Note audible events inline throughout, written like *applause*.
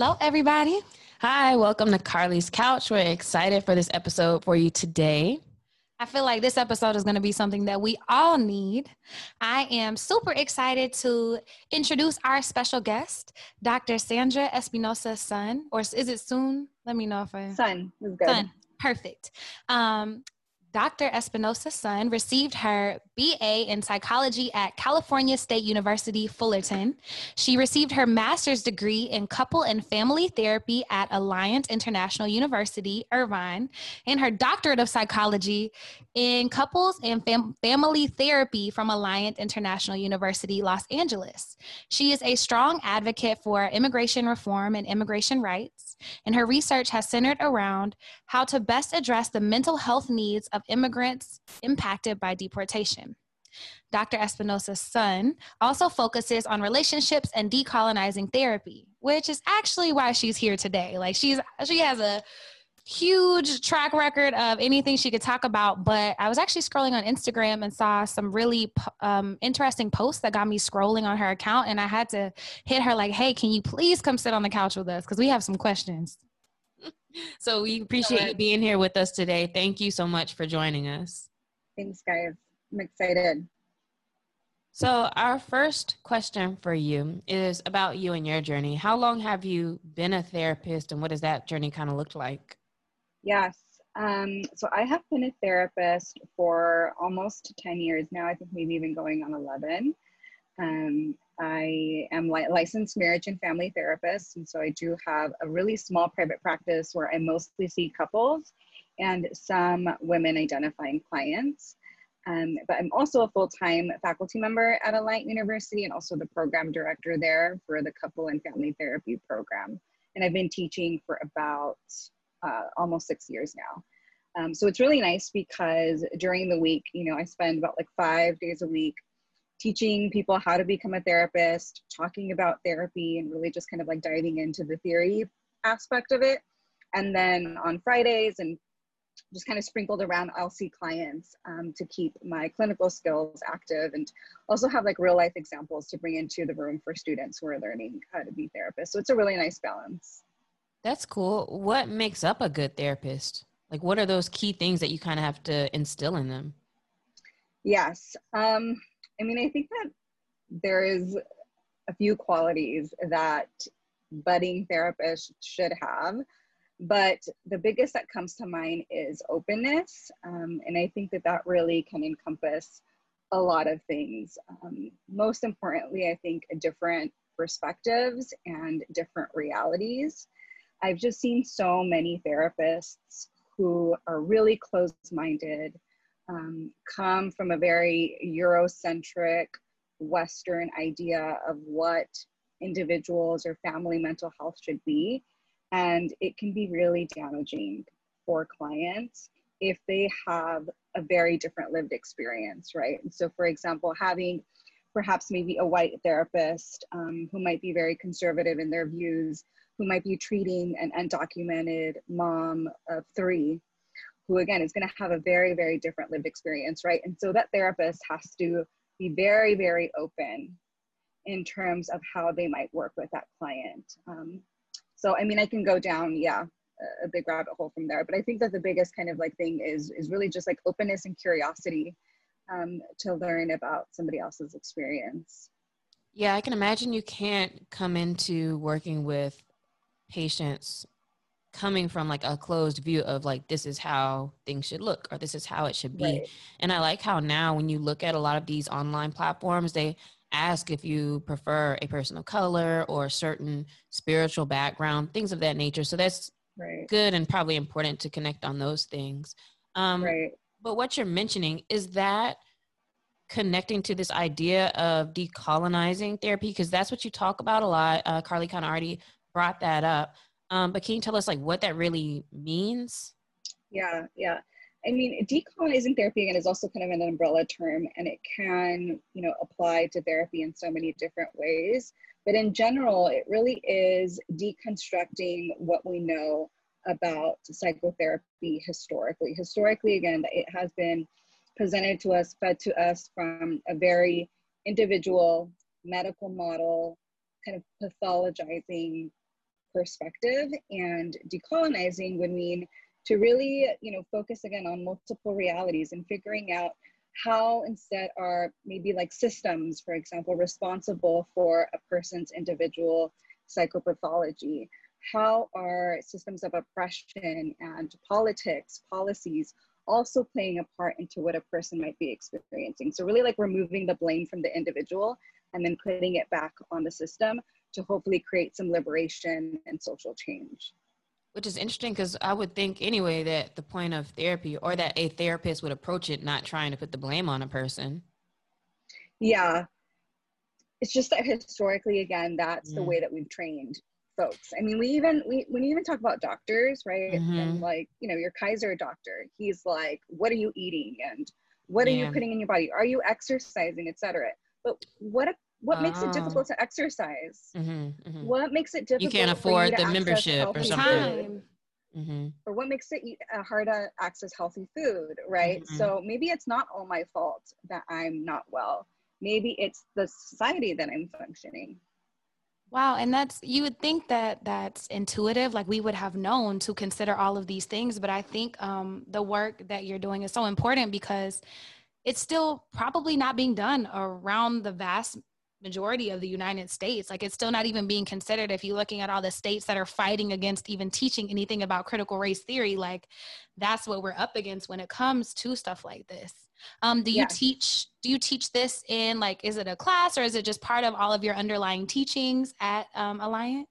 Hello, everybody. Hi, welcome to Carly's Couch. We're excited for this episode for you today. I feel like this episode is going to be something that we all need. I am super excited to introduce our special guest, Dr. Sandra Espinosa Sun, or is it soon? Let me know if I. Sun is good. Sun, perfect. Um, Dr. Espinosa Sun received her BA in psychology at California State University, Fullerton. She received her master's degree in couple and family therapy at Alliant International University, Irvine, and her doctorate of psychology in couples and fam- family therapy from Alliant International University, Los Angeles. She is a strong advocate for immigration reform and immigration rights, and her research has centered around how to best address the mental health needs of immigrants impacted by deportation. Dr. Espinosa Sun also focuses on relationships and decolonizing therapy, which is actually why she's here today. Like she's she has a huge track record of anything she could talk about but i was actually scrolling on instagram and saw some really um, interesting posts that got me scrolling on her account and i had to hit her like hey can you please come sit on the couch with us because we have some questions *laughs* so we appreciate you being here with us today. Thank you so much for joining us. Thanks, guys. I'm excited. So, our first question for you is about you and your journey. How long have you been a therapist, and what does that journey kind of look like? Yes. Um, so, I have been a therapist for almost 10 years now. I think maybe even going on 11. Um, I am li- licensed marriage and family therapist, and so I do have a really small private practice where I mostly see couples and some women identifying clients. Um, but I'm also a full time faculty member at Alliant University and also the program director there for the couple and family therapy program. And I've been teaching for about uh, almost six years now. Um, so it's really nice because during the week, you know, I spend about like five days a week teaching people how to become a therapist, talking about therapy, and really just kind of like diving into the theory aspect of it. And then on Fridays and just kind of sprinkled around, I'll see clients um, to keep my clinical skills active and also have like real life examples to bring into the room for students who are learning how to be therapists. So it's a really nice balance. That's cool. What makes up a good therapist? Like, what are those key things that you kind of have to instill in them? Yes. Um, I mean, I think that there is a few qualities that budding therapists should have, but the biggest that comes to mind is openness. Um, and I think that that really can encompass a lot of things. Um, most importantly, I think different perspectives and different realities. I've just seen so many therapists who are really closed minded um, come from a very Eurocentric Western idea of what individuals or family mental health should be. And it can be really damaging for clients if they have a very different lived experience, right? And so, for example, having perhaps maybe a white therapist um, who might be very conservative in their views, who might be treating an undocumented mom of three who again is going to have a very very different lived experience right? And so that therapist has to be very very open in terms of how they might work with that client. Um, so i mean i can go down yeah a big rabbit hole from there but i think that the biggest kind of like thing is is really just like openness and curiosity um, to learn about somebody else's experience. Yeah i can imagine you can't come into working with patients coming from like a closed view of like this is how things should look or this is how it should be right. and i like how now when you look at a lot of these online platforms they ask if you prefer a person of color or a certain spiritual background things of that nature so that's right. good and probably important to connect on those things um, right. but what you're mentioning is that connecting to this idea of decolonizing therapy because that's what you talk about a lot uh, carly kind of already brought that up um, but can you tell us like what that really means? Yeah, yeah. I mean, decolonizing therapy again is also kind of an umbrella term, and it can, you know, apply to therapy in so many different ways. But in general, it really is deconstructing what we know about psychotherapy historically. Historically, again, it has been presented to us, fed to us from a very individual medical model, kind of pathologizing perspective and decolonizing would mean to really you know focus again on multiple realities and figuring out how instead are maybe like systems for example responsible for a person's individual psychopathology. How are systems of oppression and politics policies also playing a part into what a person might be experiencing? So really like removing the blame from the individual and then putting it back on the system to hopefully create some liberation and social change which is interesting because I would think anyway that the point of therapy or that a therapist would approach it not trying to put the blame on a person. Yeah. It's just that historically, again, that's mm. the way that we've trained folks. I mean, we even we when you even talk about doctors, right? Mm-hmm. And like, you know, your Kaiser doctor, he's like, what are you eating and what are you putting in your body? Are you exercising, etc. But what what makes it ah. difficult to exercise? Mm-hmm, mm-hmm. What makes it difficult? You can't afford you the membership or something. Mm-hmm. Or what makes it uh, hard to access healthy food, right? Mm-hmm. So maybe it's not all my fault that I'm not well. Maybe it's the society that I'm functioning. Wow, and that's you would think that that's intuitive, like we would have known to consider all of these things, but I think um, the work that you're doing is so important because it's still probably not being done around the vast majority of the United States. Like it's still not even being considered if you're looking at all the states that are fighting against even teaching anything about critical race theory. Like that's what we're up against when it comes to stuff like this. Um, do you yeah. teach do you teach this in like is it a class or is it just part of all of your underlying teachings at um, Alliant?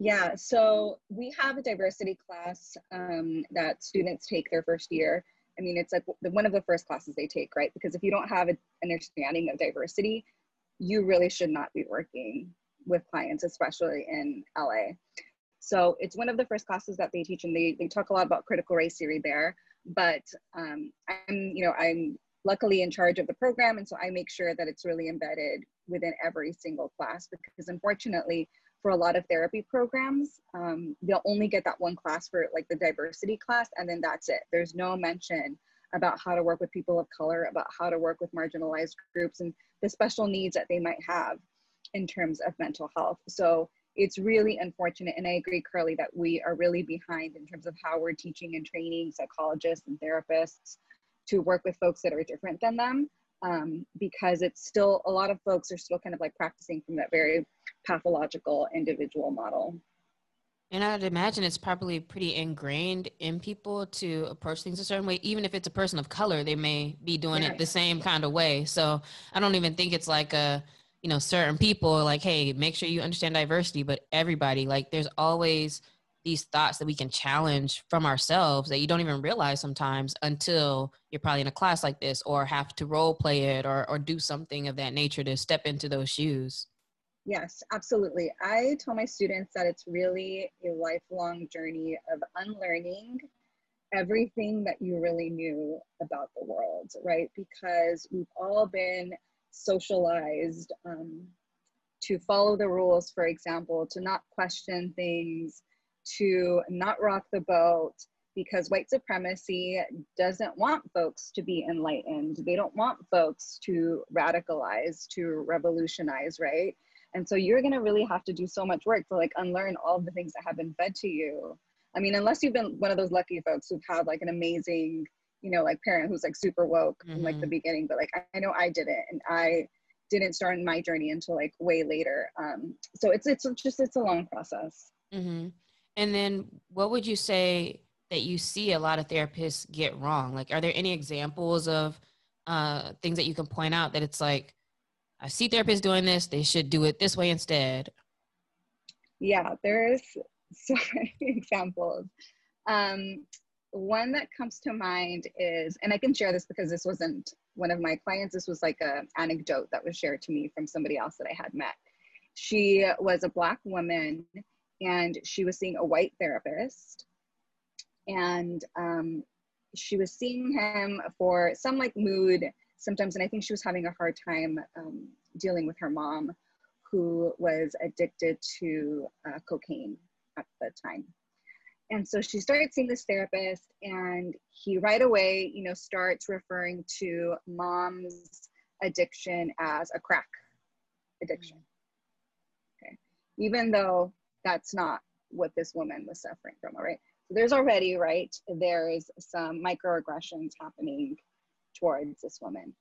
Yeah, so we have a diversity class um, that students take their first year. I mean, it's like one of the first classes they take, right? Because if you don't have an understanding of diversity, you really should not be working with clients, especially in LA. So it's one of the first classes that they teach, and they, they talk a lot about critical race theory there. But um, I'm, you know, I'm luckily in charge of the program, and so I make sure that it's really embedded within every single class. Because unfortunately, for a lot of therapy programs, um, they'll only get that one class for like the diversity class, and then that's it. There's no mention about how to work with people of color, about how to work with marginalized groups, and the special needs that they might have in terms of mental health. So it's really unfortunate, and I agree, Carly, that we are really behind in terms of how we're teaching and training psychologists and therapists to work with folks that are different than them. Um, because it's still a lot of folks are still kind of like practicing from that very pathological individual model. And I'd imagine it's probably pretty ingrained in people to approach things a certain way. Even if it's a person of color, they may be doing it the same kind of way. So I don't even think it's like a, you know, certain people like, hey, make sure you understand diversity, but everybody, like, there's always these thoughts that we can challenge from ourselves that you don't even realize sometimes until you're probably in a class like this or have to role play it or, or do something of that nature to step into those shoes. Yes, absolutely. I tell my students that it's really a lifelong journey of unlearning everything that you really knew about the world, right? Because we've all been socialized um, to follow the rules, for example, to not question things, to not rock the boat, because white supremacy doesn't want folks to be enlightened. They don't want folks to radicalize, to revolutionize, right? And so you're going to really have to do so much work to like unlearn all the things that have been fed to you. I mean, unless you've been one of those lucky folks who've had like an amazing, you know, like parent who's like super woke mm-hmm. from like the mm-hmm. beginning, but like I know I did it and I didn't start my journey until like way later. Um, so it's it's just it's a long process. Mm-hmm. And then, what would you say that you see a lot of therapists get wrong? Like, are there any examples of uh, things that you can point out that it's like I see therapists doing this, they should do it this way instead. Yeah, there's *laughs* so many examples. Um, one that comes to mind is, and I can share this because this wasn't one of my clients, this was like an anecdote that was shared to me from somebody else that I had met. She was a Black woman and she was seeing a white therapist. And um, she was seeing him for some like mood symptoms. And I think she was having a hard time um, dealing with her mom, who was addicted to uh, cocaine at the time. And so she started seeing this therapist, and he right away, you know, starts referring to mom's addiction as a crack addiction. Okay. Even though that's not what this woman was suffering from. All right. So there's already, right, there's some microaggressions happening towards this woman.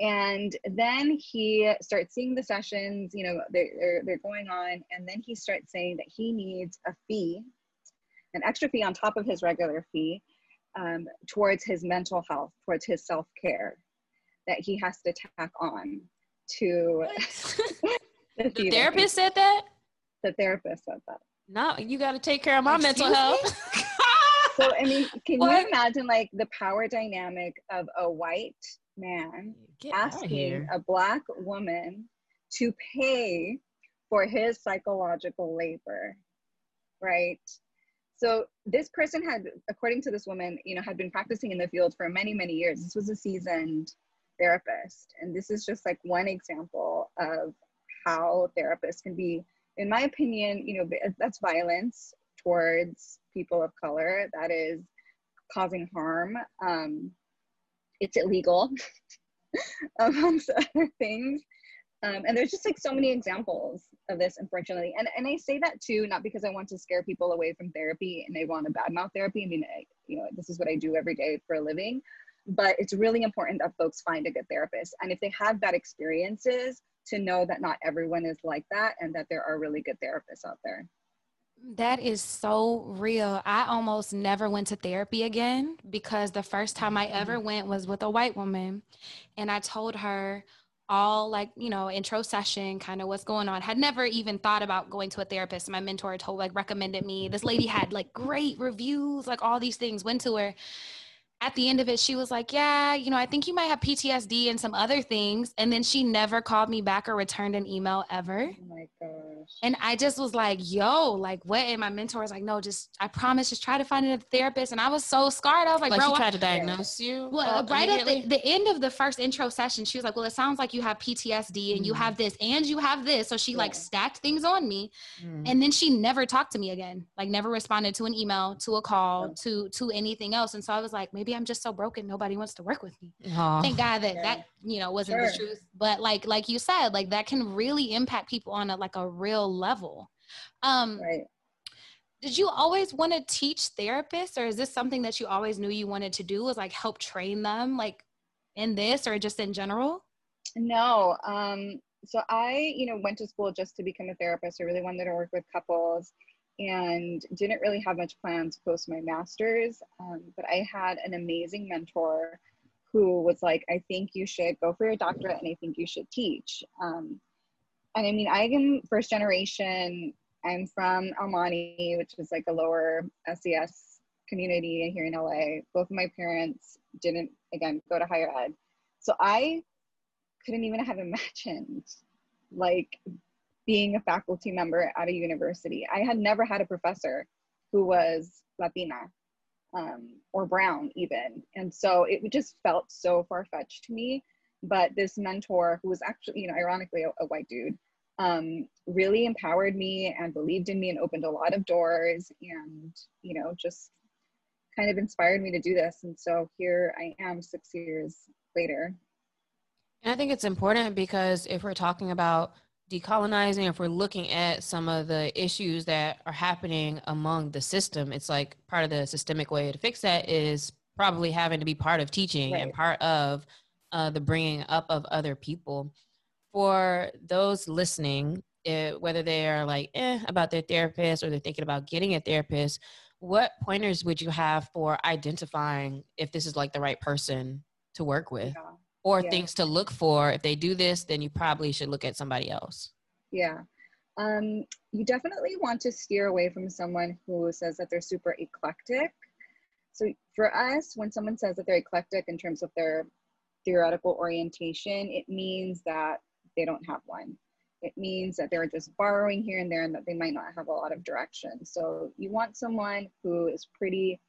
And then he starts seeing the sessions, you know, they're, they're going on. And then he starts saying that he needs a fee, an extra fee on top of his regular fee um, towards his mental health, towards his self care that he has to tack on to *laughs* the, the therapist said that? The therapist said that. No, you got to take care of my Excuse mental health. *laughs* so, I mean, can you imagine like the power dynamic of a white man Get asking a black woman to pay for his psychological labor, right? So this person had, according to this woman, you know, had been practicing in the field for many, many years. This was a seasoned therapist. And this is just like one example of how therapists can be, in my opinion, you know, that's violence towards people of color. That is causing harm. Um, it's illegal, *laughs* amongst *laughs* other things. Um, and there's just like so many examples of this, unfortunately. And and I say that too, not because I want to scare people away from therapy and I want to badmouth therapy. I mean, I, you know, this is what I do every day for a living. But it's really important that folks find a good therapist. And if they have bad experiences, to know that not everyone is like that and that there are really good therapists out there. That is so real. I almost never went to therapy again because the first time I ever mm-hmm. went was with a white woman. And I told her all like, you know, intro session, kind of what's going on. Had never even thought about going to a therapist. My mentor told, like, recommended me. This lady had like great reviews, like all these things, went to her at the end of it, she was like, Yeah, you know, I think you might have PTSD and some other things. And then she never called me back or returned an email ever. Oh my gosh. And I just was like, Yo, like, what? And my mentor was like, No, just, I promise, just try to find a therapist. And I was so scarred. I was like, like Bro, she tried to diagnose you? Well, right at the, the, end of the first intro session, she was like, Well, it sounds like you have PTSD and mm. you have this and you have this. So she yeah. like stacked things on me. Mm. And then she never talked to me again, like, never responded to an email, to a call, yeah. to, to anything else. And so I was like, Maybe I'm just so broken nobody wants to work with me. Aww. Thank God that yeah. that you know wasn't sure. the truth. But like like you said, like that can really impact people on a like a real level. Um right. Did you always want to teach therapists or is this something that you always knew you wanted to do was like help train them like in this or just in general? No. Um so I, you know, went to school just to become a therapist. I really wanted to work with couples and didn't really have much plans post my master's. Um, but I had an amazing mentor who was like, I think you should go for your doctorate and I think you should teach. Um, and I mean, I am first generation. I'm from Monte, which is like a lower SES community here in LA. Both of my parents didn't, again, go to higher ed. So I couldn't even have imagined like being a faculty member at a university. I had never had a professor who was Latina um, or brown, even. And so it just felt so far fetched to me. But this mentor, who was actually, you know, ironically a, a white dude, um, really empowered me and believed in me and opened a lot of doors and, you know, just kind of inspired me to do this. And so here I am six years later. And I think it's important because if we're talking about decolonizing, if we're looking at some of the issues that are happening among the system, it's like part of the systemic way to fix that is probably having to be part of teaching right. and part of uh, the bringing up of other people. For those listening, it, whether they are like eh, about their therapist or they're thinking about getting a therapist, what pointers would you have for identifying if this is like the right person to work with? Yeah. Or yeah. things to look for. If they do this then you probably should look at somebody else. Yeah. Um, you definitely want to steer away from someone who says that they're super eclectic. So for us when someone says that they're eclectic in terms of their theoretical orientation it means that they don't have one it means that they're just borrowing here and there and that they might not have a lot of direction so you want someone who is pretty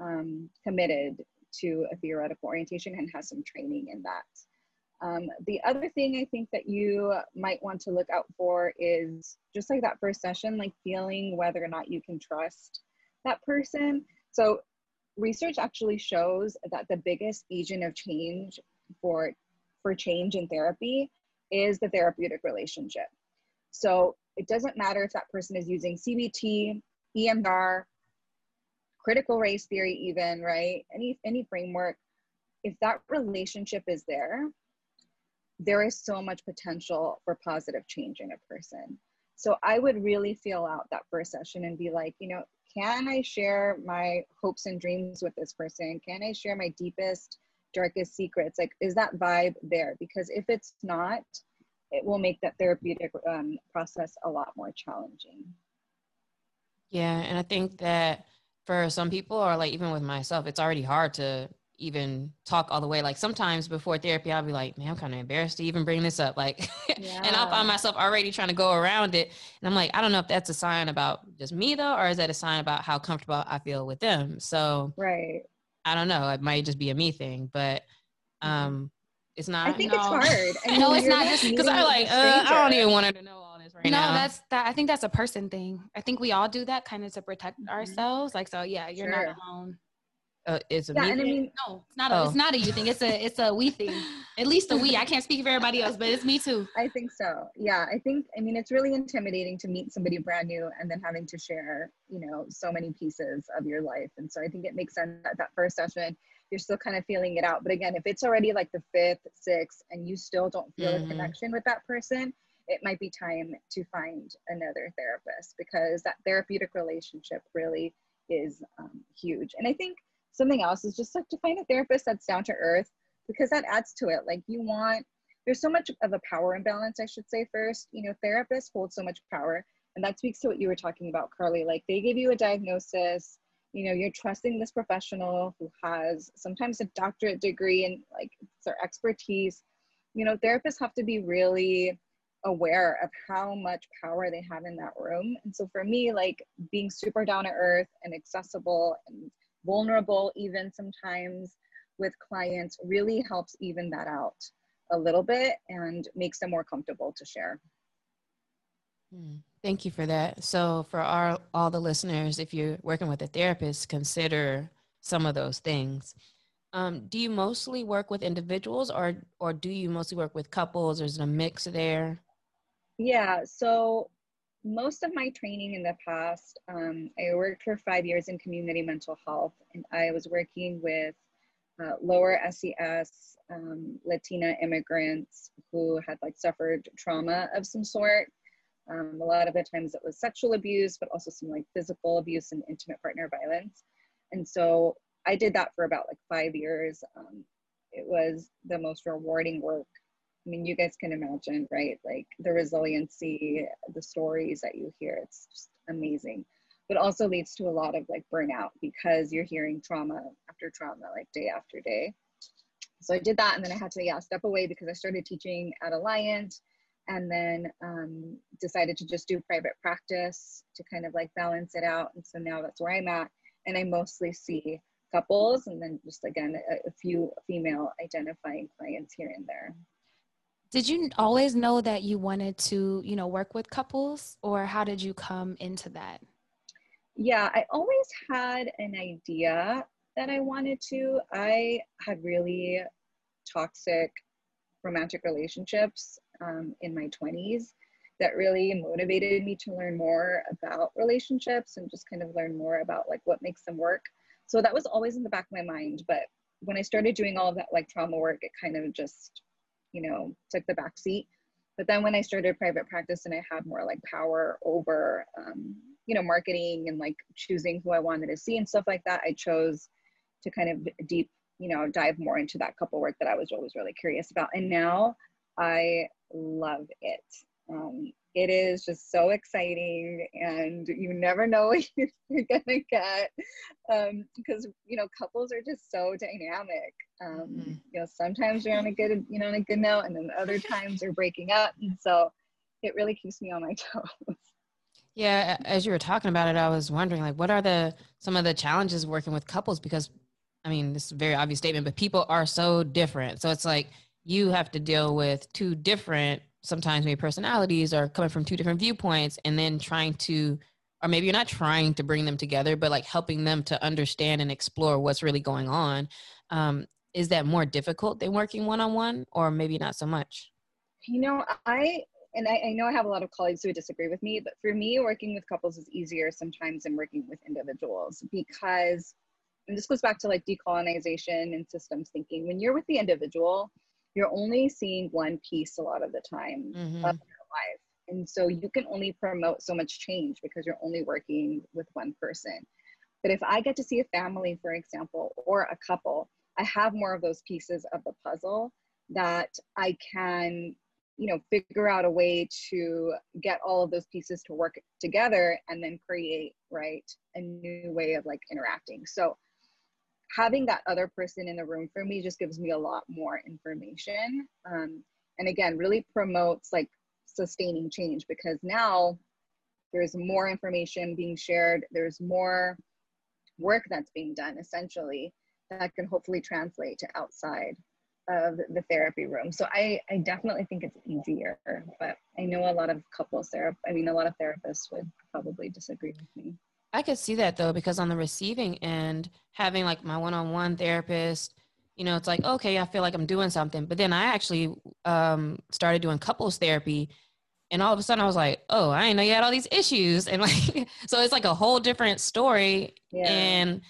um, committed to a theoretical orientation and has some training in that. Um, the other thing I think that you might want to look out for is just like that first session, like feeling whether or not you can trust that person. So research actually shows that the biggest agent of change for for change in therapy is the therapeutic relationship. So it doesn't matter if that person is using CBT EMDR, critical race theory, even, right? Any any framework, if that relationship is there, there is so much potential for positive change in a person. So I would really feel out that first session and be like, you know, can I share my hopes and dreams with this person? Can I share my deepest, darkest secrets? Like, is that vibe there? Because if it's not, it will make that therapeutic um, process a lot more challenging. Yeah, and I think that for some people, or like even with myself, it's already hard to even talk all the way. Like sometimes before therapy, I'll be like, man, I'm kind of embarrassed to even bring this up. Like, yeah. *laughs* and I'll find myself already trying to go around it. And I'm like, I don't know if that's a sign about just me though, or is that a sign about how comfortable I feel with them? So, right. I don't know. It might just be a me thing, but mm-hmm. um, it's not. I think *laughs* no. it's hard. I no, it's not just because I like. Uh, I don't even want her to know all this right no, now. No, that's that. I think that's a person thing. I think we all do that kind of to protect mm-hmm. ourselves. Like, so yeah, you're sure. not alone. Uh, it's a yeah, me and I mean, no, it's not a, oh. it's not a you thing. It's a, it's a we thing. At least a we. I can't speak for everybody else, but it's me too. *laughs* I think so. Yeah, I think. I mean, it's really intimidating to meet somebody brand new and then having to share, you know, so many pieces of your life. And so I think it makes sense that that first session you're still kind of feeling it out. But again, if it's already like the fifth, sixth, and you still don't feel mm-hmm. a connection with that person, it might be time to find another therapist because that therapeutic relationship really is um, huge. And I think something else is just like to find a therapist that's down to earth because that adds to it. Like you want, there's so much of a power imbalance, I should say first. You know, therapists hold so much power. And that speaks to what you were talking about, Carly. Like they give you a diagnosis, you know, you're trusting this professional who has sometimes a doctorate degree and like their expertise. You know, therapists have to be really aware of how much power they have in that room. And so for me, like being super down to earth and accessible and vulnerable, even sometimes with clients, really helps even that out a little bit and makes them more comfortable to share. Hmm. Thank you for that. So, for our, all the listeners, if you're working with a therapist, consider some of those things. Um, do you mostly work with individuals or, or do you mostly work with couples? Or is it a mix there? Yeah, so most of my training in the past, um, I worked for five years in community mental health, and I was working with uh, lower SES um, Latina immigrants who had like suffered trauma of some sort. Um, a lot of the times it was sexual abuse, but also some like physical abuse and intimate partner violence. And so I did that for about like five years. Um, it was the most rewarding work I mean, you guys can imagine, right? Like the resiliency, the stories that you hear, it's just amazing. But also leads to a lot of like burnout because you're hearing trauma after trauma, like day after day. So I did that, and then I had to yeah step away because I started teaching at Alliant, and then um, decided to just do private practice to kind of like balance it out. And so now that's where I'm at, and I mostly see couples, and then just again a, a few female identifying clients here and there. Did you always know that you wanted to, you know, work with couples or how did you come into that? Yeah, I always had an idea that I wanted to. I had really toxic romantic relationships um, in my 20s that really motivated me to learn more about relationships and just kind of learn more about like what makes them work. So that was always in the back of my mind. But when I started doing all of that like trauma work, it kind of just you know, took the back seat. But then when I started private practice and I had more like power over, um, you know, marketing and like choosing who I wanted to see and stuff like that, I chose to kind of deep, you know, dive more into that couple work that I was always really curious about. And now I love it. Um, it is just so exciting and you never know *laughs* what you're gonna get um, because you know couples are just so dynamic. Um, mm-hmm. you know sometimes you're on a good you know on a good note and then other *laughs* times they're breaking up and so it really keeps me on my *laughs* toes. Yeah as you were talking about it i was wondering like what are the some of the challenges working with couples? Because i mean this is a very obvious statement but people are so different. So it's like you have to deal with two different sometimes maybe personalities are coming from two different viewpoints and then trying to or maybe you're not trying to bring them together but like helping them to understand and explore what's really going on um, is that more difficult than working one-on-one or maybe not so much you know i and I, I know I have a lot of colleagues who would disagree with me, but for me, working with couples is easier sometimes than working with individuals because, and this goes back to like decolonization and systems thinking. When you're with the individual, you're only seeing one piece a lot of the time mm-hmm. of your life. And so you can only promote so much change because you're only working with one person. But if I get to see a family, for example, or a couple, I have more of those pieces of the puzzle that I can, you know, figure out a way to get all of those pieces to work together and then create, right, a new way of like interacting. So having that other person in the room for me just gives me a lot more information. Um, and again, really promotes like sustaining change because now there's more information being shared, there's more work that's being done essentially that can hopefully translate to outside of the therapy room. So I, I definitely think it's easier, but I know a lot of couples there. I mean, a lot of therapists would probably disagree with me. I could see that though, because on the receiving end, having like my one-on-one therapist, you know, it's like, okay, I feel like I'm doing something. But then I actually um, started doing couples therapy and all of a sudden I was like, oh, I didn't know you had all these issues. *laughs* And like, so it's like a whole different story. Yeah. And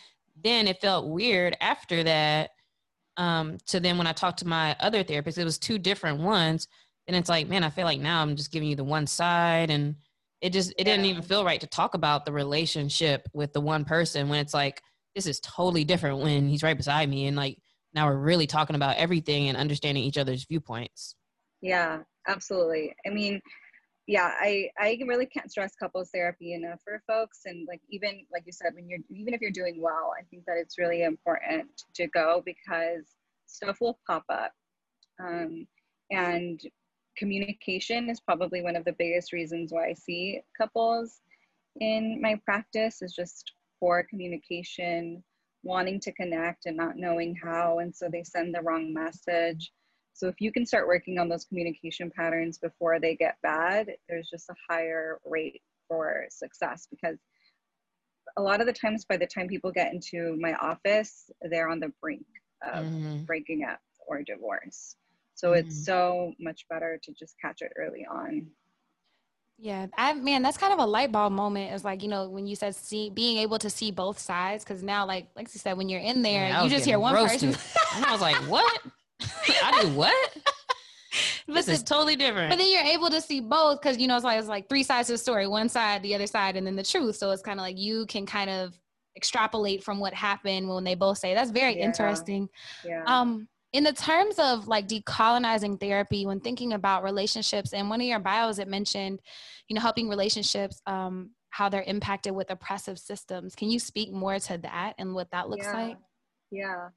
then it felt weird after that. Um, to then when I talked to my other therapist, it was two different ones. And it's like, man, I feel like now I'm just giving you the one side. And it just, it yeah. didn't even feel right to talk about the relationship with the one person when it's like, this is totally different when he's right beside me. And like, now we're really talking about everything and understanding each other's viewpoints. Yeah, absolutely. I mean, yeah i i really can't stress couples therapy enough for folks and like even like you said when you're even if you're doing well i think that it's really important to go because stuff will pop up um, and communication is probably one of the biggest reasons why i see couples in my practice is just poor communication wanting to connect and not knowing how and so they send the wrong message so if you can start working on those communication patterns before they get bad, there's just a higher rate for success because a lot of the times by the time people get into my office, they're on the brink of mm-hmm. breaking up or divorce. So mm-hmm. it's so much better to just catch it early on. Yeah, I man, that's kind of a light bulb moment. It's like you know when you said see being able to see both sides because now like like you said when you're in there yeah, you just hear one roasted. person. *laughs* and I was like, what? *laughs* I do what? *laughs* this is totally different. But then you're able to see both because you know it's like it's like three sides of the story, one side, the other side, and then the truth. So it's kind of like you can kind of extrapolate from what happened when they both say that's very yeah. interesting. Yeah. Um, in the terms of like decolonizing therapy, when thinking about relationships, and one of your bios it mentioned, you know, helping relationships, um, how they're impacted with oppressive systems. Can you speak more to that and what that looks yeah. like? Yeah.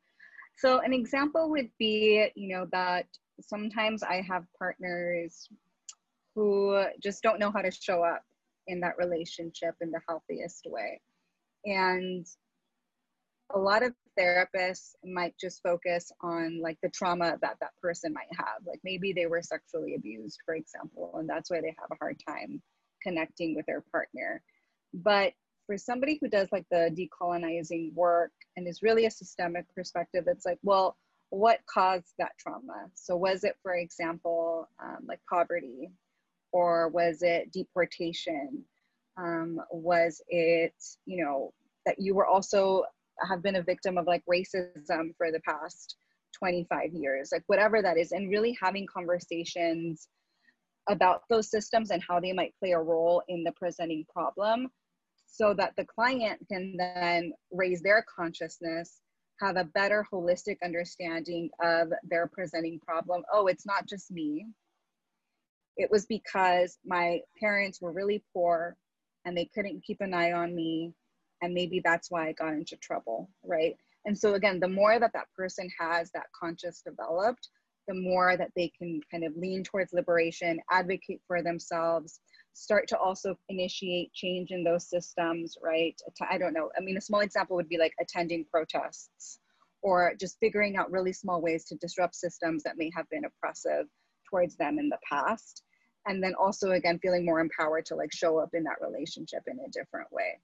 So an example would be, you know, that sometimes I have partners who just don't know how to show up in that relationship in the healthiest way. And a lot of therapists might just focus on like the trauma that that person might have. Like maybe they were sexually abused, for example, and that's why they have a hard time connecting with their partner. But for somebody who does like the decolonizing work and is really a systemic perspective, it's like, well, what caused that trauma? So, was it, for example, um, like poverty, or was it deportation? Um, was it, you know, that you were also have been a victim of like racism for the past 25 years, like whatever that is, and really having conversations about those systems and how they might play a role in the presenting problem so that the client can then raise their consciousness have a better holistic understanding of their presenting problem. Oh it's not just me. It was because my parents were really poor and they couldn't keep an eye on me and maybe that's why i got into trouble right and so again the more that that person has that conscious developed the more that they can kind of lean towards liberation advocate for themselves start to also initiate change in those systems, right? I don't know. I mean, a small example would be like attending protests or just figuring out really small ways to disrupt systems that may have been oppressive towards them in the past. And then also, again, feeling more empowered to like show up in that relationship in a different way.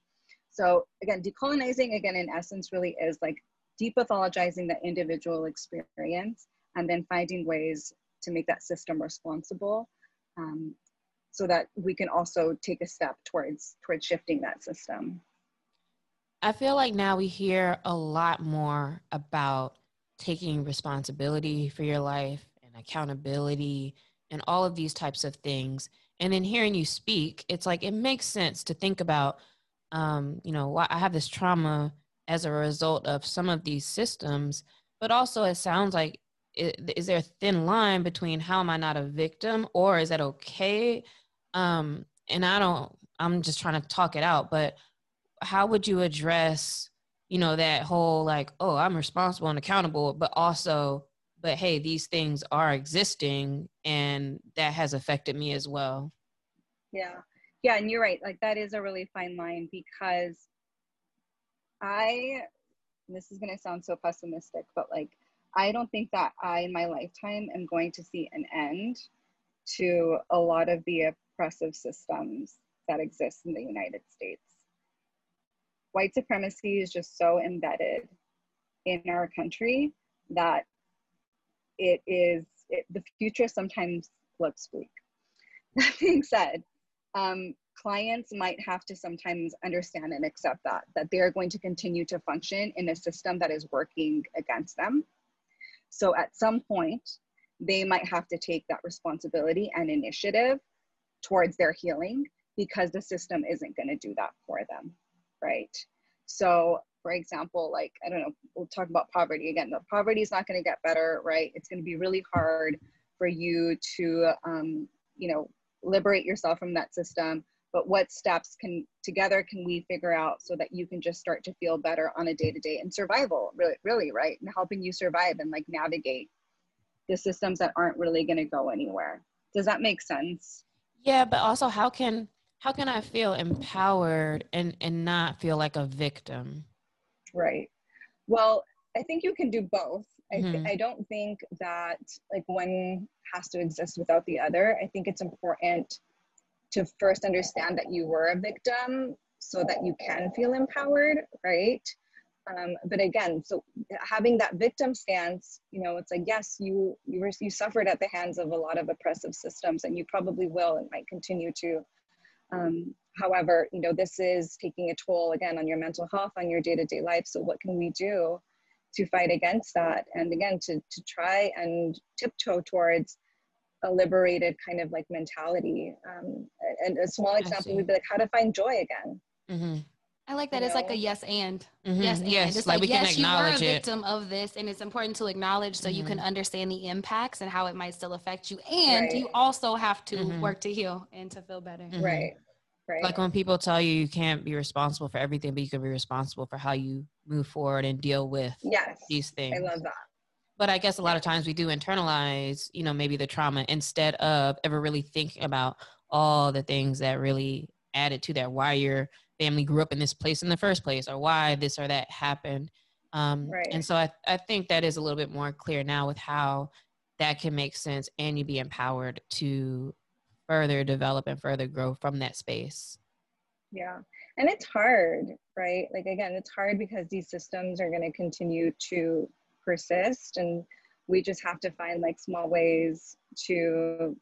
So, again, decolonizing, again, in essence, really is like depathologizing the individual experience and then finding ways to make that system responsible um, so that we can also take a step towards towards shifting that system. I feel like now we hear a lot more about taking responsibility for your life and accountability and all of these types of things. And in hearing you speak it's like it makes sense to think about um, you know i have this trauma as a result of some of these systems but also it sounds like is there a thin line between how am i not a victim or is that okay? Um and i don't i'm just trying to talk it out but how would you address you know that whole like oh i'm responsible and accountable but also but hey these things are existing and that has affected me as well? Yeah yeah and you're right like that is a really fine line because i this is going to sound so pessimistic but like i don't think that i in my lifetime am going to see an end to a lot of the oppressive systems that exist in the united states. White supremacy is just so embedded in our country that it is it, the future sometimes looks bleak. *laughs* That being said um, clients might have to sometimes understand and accept that that they're going to continue to function in a system that is working against them. So at some point they might have to take that responsibility and initiative towards their healing because the system isn't going to do that for them right? So for example like i don't know we'll talk about poverty again the poverty is not going to get better right? It's going to be really hard for you to um, you know liberate yourself from that system but what steps can together can we figure out so that you can just start to feel better on a day to day and survival really really right? And helping you survive and like navigate the systems that aren't really going to go anywhere. Does that make sense? Yeah but also how can how can i feel empowered and and not feel like a victim? Right. Well i think you can do both I, th- mm-hmm. I don't think that like one has to exist without the other. I think it's important to first understand that you were a victim so that you can feel empowered, right? Um, but again, so having that victim stance, you know, it's like yes, you you were you suffered at the hands of a lot of oppressive systems, and you probably will and might continue to. Um, however, you know, this is taking a toll again on your mental health, on your day to day life. So, what can we do to fight against that and again to, to try and tiptoe towards a liberated kind of like mentality um, and a small example would be like how to find joy again mm-hmm. I like that. You it's know? like a yes and mm-hmm. yes and. Yes, it's like, like yes, you were a victim it. of this, and it's important to acknowledge so mm-hmm. you can mm-hmm. understand the impacts and how it might still affect you. And right. you also have to mm-hmm. work to heal and to feel better. Mm-hmm. Right. Right. Like when people tell you you can't be responsible for everything, but you can be responsible for how you move forward and deal with yes, these things. I love that. But I guess a lot of times we do internalize, you know, maybe the trauma instead of ever really thinking about all the things that really added to that, why your family grew up in this place in the first place, or why this or that happened. Um, right. And so I, I think that is a little bit more clear now with how that can make sense and you be empowered to further develop and further grow from that space. Yeah. And it's hard, right? Like, again, it's hard because these systems are going to continue to persist. And we just have to find like small ways to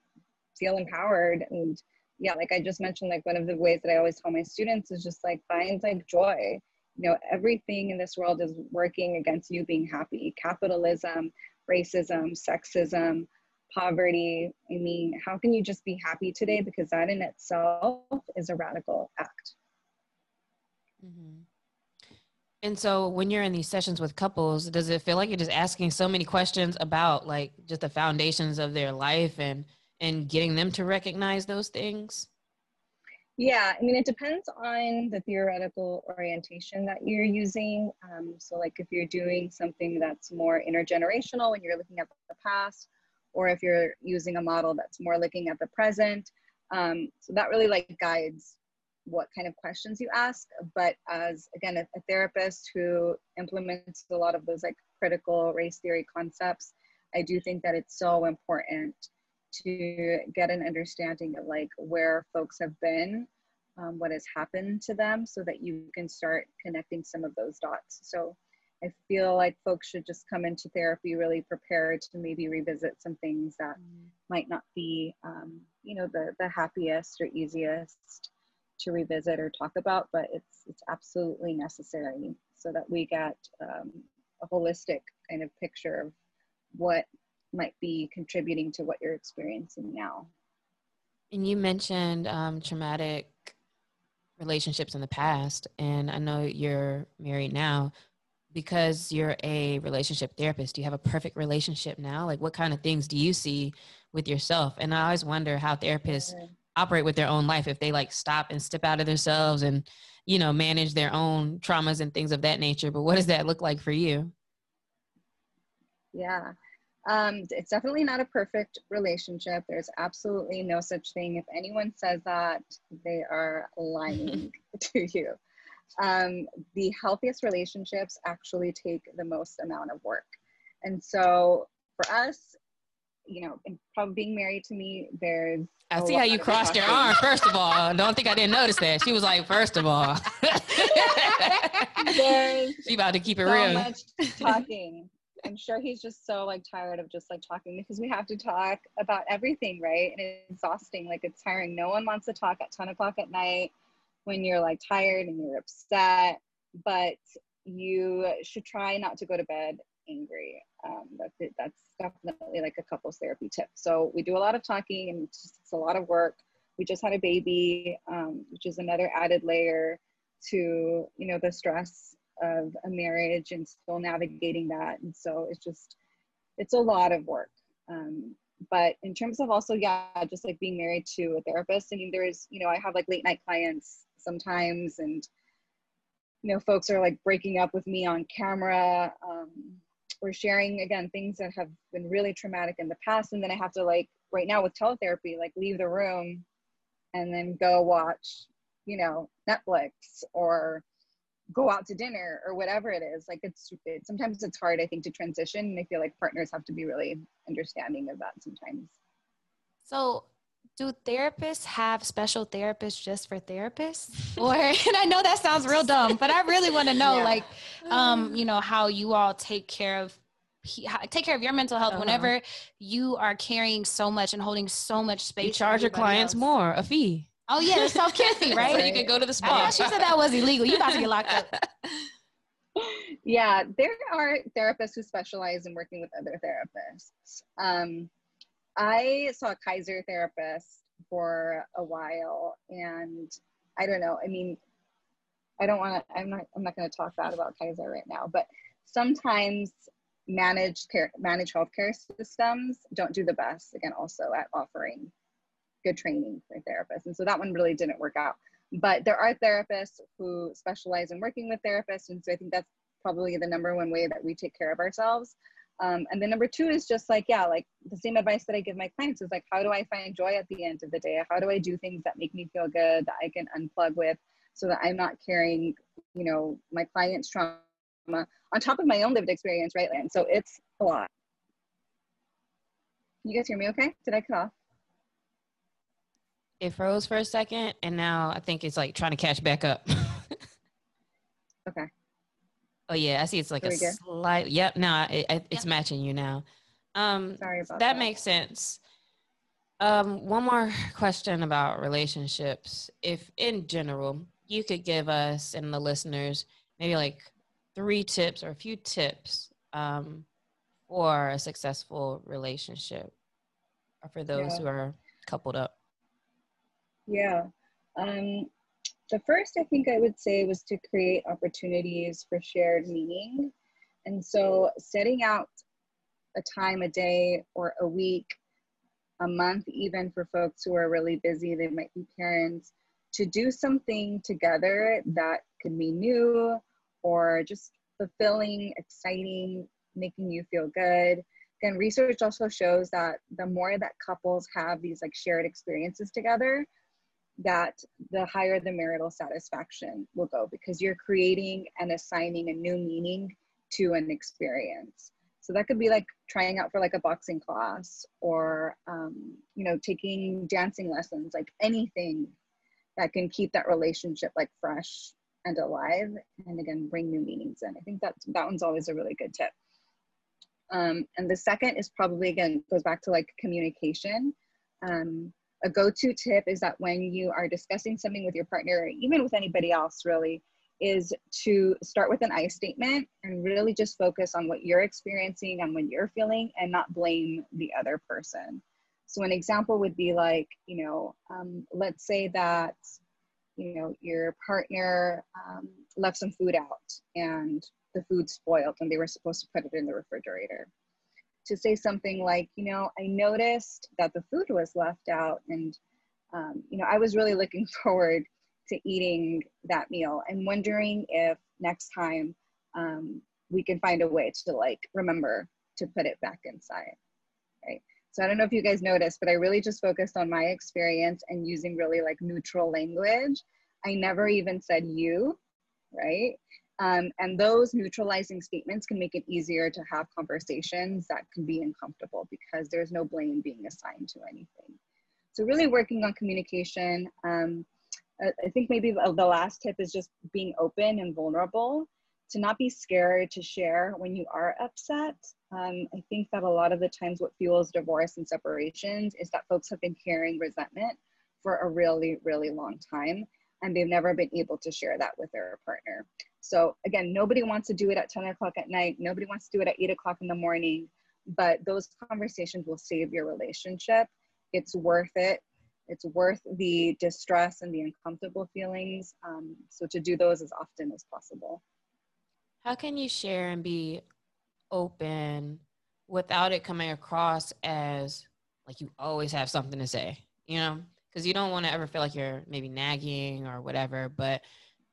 feel empowered. And yeah, like I just mentioned, like one of the ways that I always tell my students is just like find like joy. You know, everything in this world is working against you being happy. Capitalism, racism, sexism, poverty. I mean, how can you just be happy today? Because that in itself is a radical act. Mm-hmm. And so when you're in these sessions with couples, does it feel like you're just asking so many questions about like just the foundations of their life and and getting them to recognize those things? Yeah, I mean, it depends on the theoretical orientation that you're using. Um, so, like if you're doing something that's more intergenerational and you're looking at the past, or if you're using a model that's more looking at the present. Um, so that really like guides what kind of questions you ask. But as again, a, a therapist who implements a lot of those like critical race theory concepts, I do think that it's so important to get an understanding of like where folks have been, um, what has happened to them, so that you can start connecting some of those dots. So I feel like folks should just come into therapy really prepared to maybe revisit some things that mm. might not be, um, you know, the the happiest or easiest to revisit or talk about, but it's it's absolutely necessary so that we get um, a holistic kind of picture of what might be contributing to what you're experiencing now. And you mentioned um, traumatic relationships in the past, and I know you're married now. Because you're a relationship therapist, do you have a perfect relationship now? Like, what kind of things do you see with yourself? And I always wonder how therapists operate with their own life if they like stop and step out of themselves and, you know, manage their own traumas and things of that nature. But what does that look like for you? Yeah. Um, it's definitely not a perfect relationship. There's absolutely no such thing. If anyone says that, they are lying *laughs* to you. Um, the healthiest relationships actually take the most amount of work. And so for us, you know, probably being married to me, there's. I see how you crossed your arm. First of all, don't think I didn't notice that. She was like, first of all, there's *laughs* she about to keep it so real. Much talking I'm sure he's just so like tired of just like talking because we have to talk about everything, right? And it's exhausting. Like it's tiring. No one wants to talk at 10 o'clock at night when you're like tired and you're upset, but you should try not to go to bed angry. Um, that's it. That's definitely like a couples therapy tip. So we do a lot of talking and it's, just, it's a lot of work. We just had a baby, um, which is another added layer to you know the stress of a marriage and still navigating that. And so it's just, it's a lot of work. Um, but in terms of also, yeah, just like being married to a therapist, I mean, there's, you know, I have like late night clients sometimes and, you know, folks are like breaking up with me on camera. Um, we're sharing again things that have been really traumatic in the past. And then I have to like, right now with teletherapy, like leave the room and then go watch, you know, Netflix or go out to dinner or whatever it is like it's it, sometimes it's hard i think to transition and i feel like partners have to be really understanding of that sometimes so do therapists have special therapists just for therapists *laughs* or and i know that sounds real dumb but i really want to know yeah. like um you know how you all take care of take care of your mental health uh-huh. whenever you are carrying so much and holding so much space you charge your clients else. more a fee Oh yeah, the self care fee, *laughs* right? so you can go to the spa. she said that was illegal. You about to get locked up. *laughs* yeah, there are therapists who specialize in working with other therapists. Um, I saw a Kaiser therapist for a while, and I don't know. I mean, I don't want to. I'm not. I'm not going to talk bad about Kaiser right now, but sometimes managed care, managed healthcare systems don't do the best. Again, also at offering good training for therapists. And so that one really didn't work out. But there are therapists who specialize in working with therapists. And so I think that's probably the number one way that we take care of ourselves. Um, and then number two is just like, yeah, like the same advice that I give my clients is like, how do I find joy at the end of the day? How do I do things that make me feel good, that I can unplug with so that I'm not carrying, you know, my client's trauma on top of my own lived experience, right? And so it's a lot. You guys hear me okay? Did I cut off? it froze for a second and now I think it's like trying to catch back up. *laughs* okay. Oh yeah, I see it's like a slight yep, no, it, it, it's yep. matching you now. Um Sorry about that. That makes sense. Um one more *laughs* question about relationships. If in general you could give us and the listeners maybe like three tips or a few tips um for a successful relationship or for those yeah. who are coupled up. Yeah. Um, the first, I think I would say, was to create opportunities for shared meaning. And so setting out a time, a day, or a week, a month, even for folks who are really busy, they might be parents, to do something together that could be new or just fulfilling, exciting, making you feel good. Again, research also shows that the more that couples have these like shared experiences together, that the higher the marital satisfaction will go because you're creating and assigning a new meaning to an experience. So that could be like trying out for like a boxing class or, um, you know, taking dancing lessons, like anything that can keep that relationship like fresh and alive and again bring new meanings in. I think that that one's always a really good tip. Um, and the second is probably again goes back to like communication. Um, a go-to tip is that when you are discussing something with your partner or even with anybody else really is to start with an i statement and really just focus on what you're experiencing and what you're feeling and not blame the other person. So an example would be like you know um, let's say that you know your partner um, left some food out and the food spoiled and they were supposed to put it in the refrigerator to say something like you know i noticed that the food was left out and um, you know i was really looking *laughs* forward to eating that meal and wondering if next time um, we can find a way to like remember to put it back inside right? So i don't know if you guys noticed but i really just focused on my experience and using really like neutral language. I never even said you right um, and those neutralizing statements can make it easier to have conversations that can be uncomfortable because there's no blame being assigned to anything so really working on communication um, I think maybe the last tip is just being open and vulnerable, to not be scared to share when you are upset. Um, I think that a lot of the times what fuels divorce and separations is that folks have been carrying resentment for a really, really long time and they've never been able to share that with their partner. So again, nobody wants to do it at 10 o'clock at night. Nobody wants to do it at eight o'clock in the morning, but those conversations will save your relationship. It's worth it it's worth the distress and the uncomfortable feelings. Um, so to do those as often as possible. How can you share and be open without it coming across as like you always have something to say, you know? Because you don't want to ever feel like you're maybe nagging or whatever. But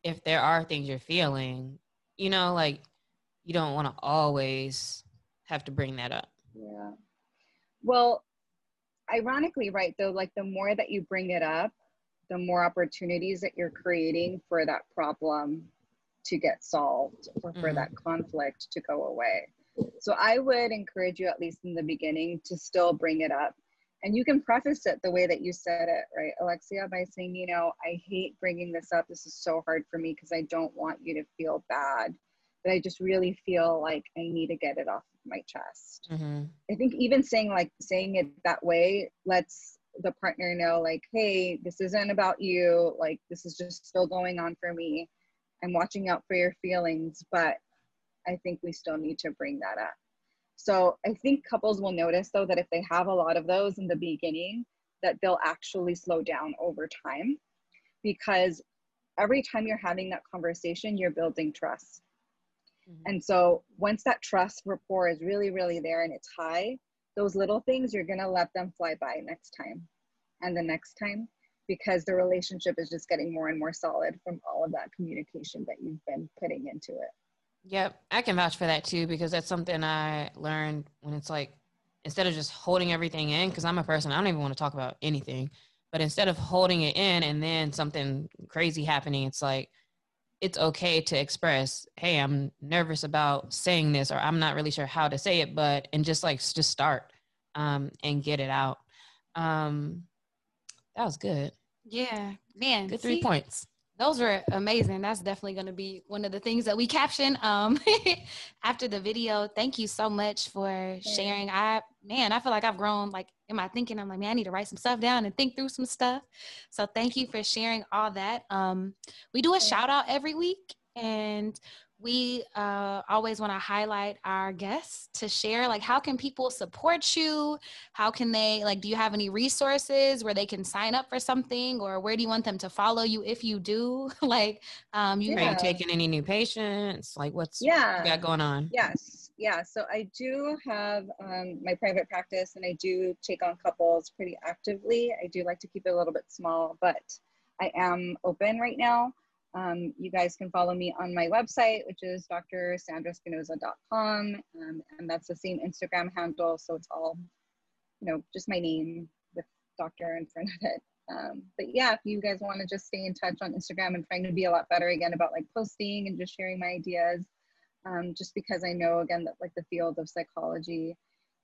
if there are things you're feeling, you know, like you don't want to always have to bring that up. Yeah. Well, ironically, right, though, like the more that you bring it up, the more opportunities that you're creating for that problem to get solved or for mm-hmm. that conflict to go away. So I would encourage you, at least in the beginning, to still bring it up. And you can preface it the way that you said it, right, Alexia, by saying, you know, I hate bringing this up. This is so hard for me because I don't want you to feel bad. But I just really feel like I need to get it off my chest. Mm-hmm. I think even saying like saying it that way lets the partner know like, hey, this isn't about you. Like this is just still going on for me. I'm watching out for your feelings, but I think we still need to bring that up. So I think couples will notice though that if they have a lot of those in the beginning, that they'll actually slow down over time because every time you're having that conversation, you're building trust. Mm-hmm. And so once that trust rapport is really, really there and it's high, those little things, you're going to let them fly by next time and the next time because the relationship is just getting more and more solid from all of that communication that you've been putting into it. Yep, I can vouch for that too because that's something I learned when it's like instead of just holding everything in because I'm a person I don't even want to talk about anything, but instead of holding it in and then something crazy happening, it's like it's okay to express, hey, I'm nervous about saying this, or I'm not really sure how to say it, but and just like just start um, and get it out. Um, that was good. Yeah, man. Good three see, points. Those were amazing. That's definitely going to be one of the things that we caption um, *laughs* after the video. Thank you so much for sharing. I man, I feel like I've grown like in my thinking. I'm like, man, I need to write some stuff down and think through some stuff. So thank you for sharing all that. Um, we do a shout out every week, and we uh, always want to highlight our guests to share like how can people support you? How can they like do you have any resources where they can sign up for something or where do you want them to follow you if you do? *laughs* Like um you are you taking any new patients? Like what's yeah. got going on? Yes yeah so i do have um, my private practice and i do take on couples pretty actively. I do like to keep it a little bit small but i am open right now um, you guys can follow me on my website, which is drsandraespinosa.com. Um, and that's the same Instagram handle. So it's all, you know, just my name with doctor in front of it. Um, but yeah, if you guys want to just stay in touch on Instagram and trying to be a lot better again about like posting and just sharing my ideas, um, just because I know again that like the field of psychology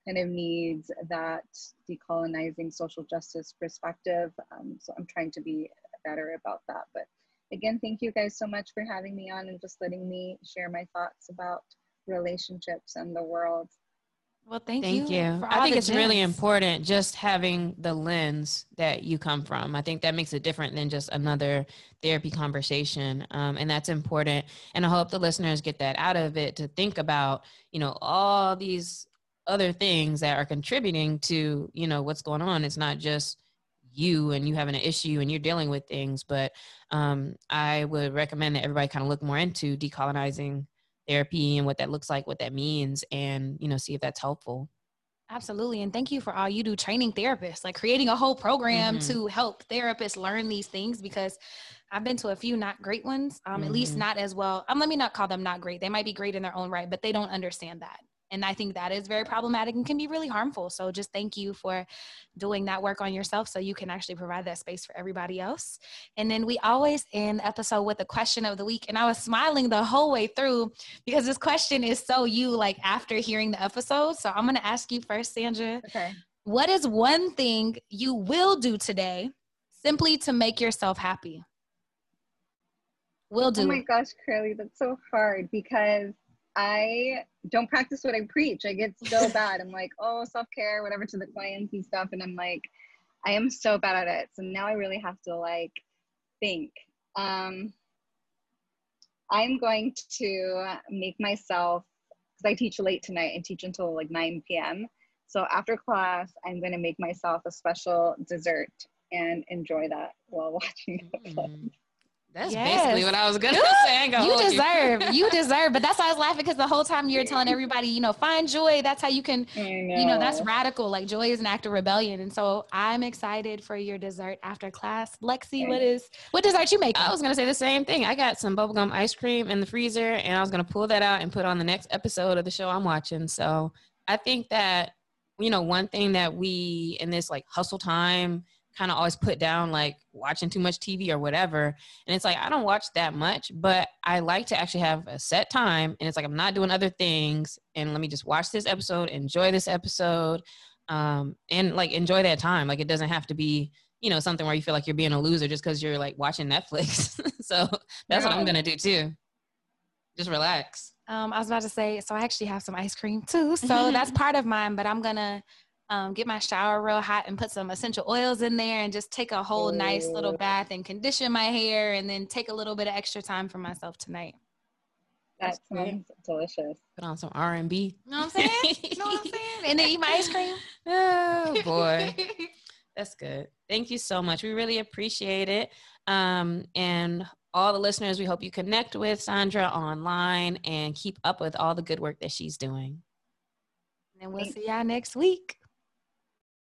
kind of needs that decolonizing social justice perspective. Um, so I'm trying to be better about that. But again, thank you guys so much for having me on and just letting me share my thoughts about relationships and the world. Well, thank, Thank you. you. I think the it's really important just having the lens that you come from. I think that makes it different than just another therapy conversation. Um, and that's important. And I hope the listeners get that out of it to think about, you know, all these other things that are contributing to, you know, what's going on. It's not just you and you having an issue and you're dealing with things, but um, I would recommend that everybody kind of look more into decolonizing therapy and what that looks like, what that means, and you know, see if that's helpful. Absolutely. And thank you for all you do training therapists, like creating a whole program Mhm. to help therapists learn these things because I've been to a few not great ones, um, at least Mhm. not as well. Um, let me not call them not great. They might be great in their own right, but they don't understand that. And I think that is very problematic and can be really harmful. So just thank you for doing that work on yourself so you can actually provide that space for everybody else. And then we always end the episode with a question of the week. And I was smiling the whole way through because this question is so you like after hearing the episode. So I'm going to ask you first, Sandra. Okay. What is one thing you will do today simply to make yourself happy? Will oh do. Oh my gosh, Carly, that's so hard because I don't practice what I preach. I get so *laughs* bad. I'm like, oh, self care, whatever to the clients and stuff. And I'm like, I am so bad at it. So now I really have to like think. Um, I'm going to make myself, because I teach late tonight and teach until like 9 p.m. So after class, I'm going to make myself a special dessert and enjoy that while *laughs* watching the. Mm. That's Yes. basically what I was gonna say. Gonna you deserve *laughs* you deserve but that's why i was laughing because the whole time you're telling everybody you know find joy that's how you can know. you know that's radical like joy is an act of rebellion and so i'm excited for your dessert after class lexi what is what dessert you make uh, I was gonna say the same thing. I got some bubblegum ice cream in the freezer, and I was gonna pull that out and put on the next episode of the show I'm watching. So I think that you know one thing that we in this like hustle time kind of always put down like watching too much TV or whatever. And it's like I don't watch that much, but I like to actually have a set time, and it's like I'm not doing other things, and let me just watch this episode, enjoy this episode, um, and like enjoy that time. Like it doesn't have to be you know something where you feel like you're being a loser just because you're like watching Netflix. *laughs* so that's what I'm gonna do too. Just relax. um i was about to say so i actually have some ice cream too so *laughs* that's part of mine but i'm gonna um, get my shower real hot and put some essential oils in there and just take a whole nice little bath and condition my hair and then take a little bit of extra time for myself tonight That That's sounds delicious. Put on some R and B. you know what i'm saying you know what i'm saying and then eat my ice cream *laughs* Oh boy, that's good. Thank you so much. We really appreciate it. Um, and all the listeners, we hope you connect with Sandra online and keep up with all the good work that she's doing. and we'll Thanks. see y'all next week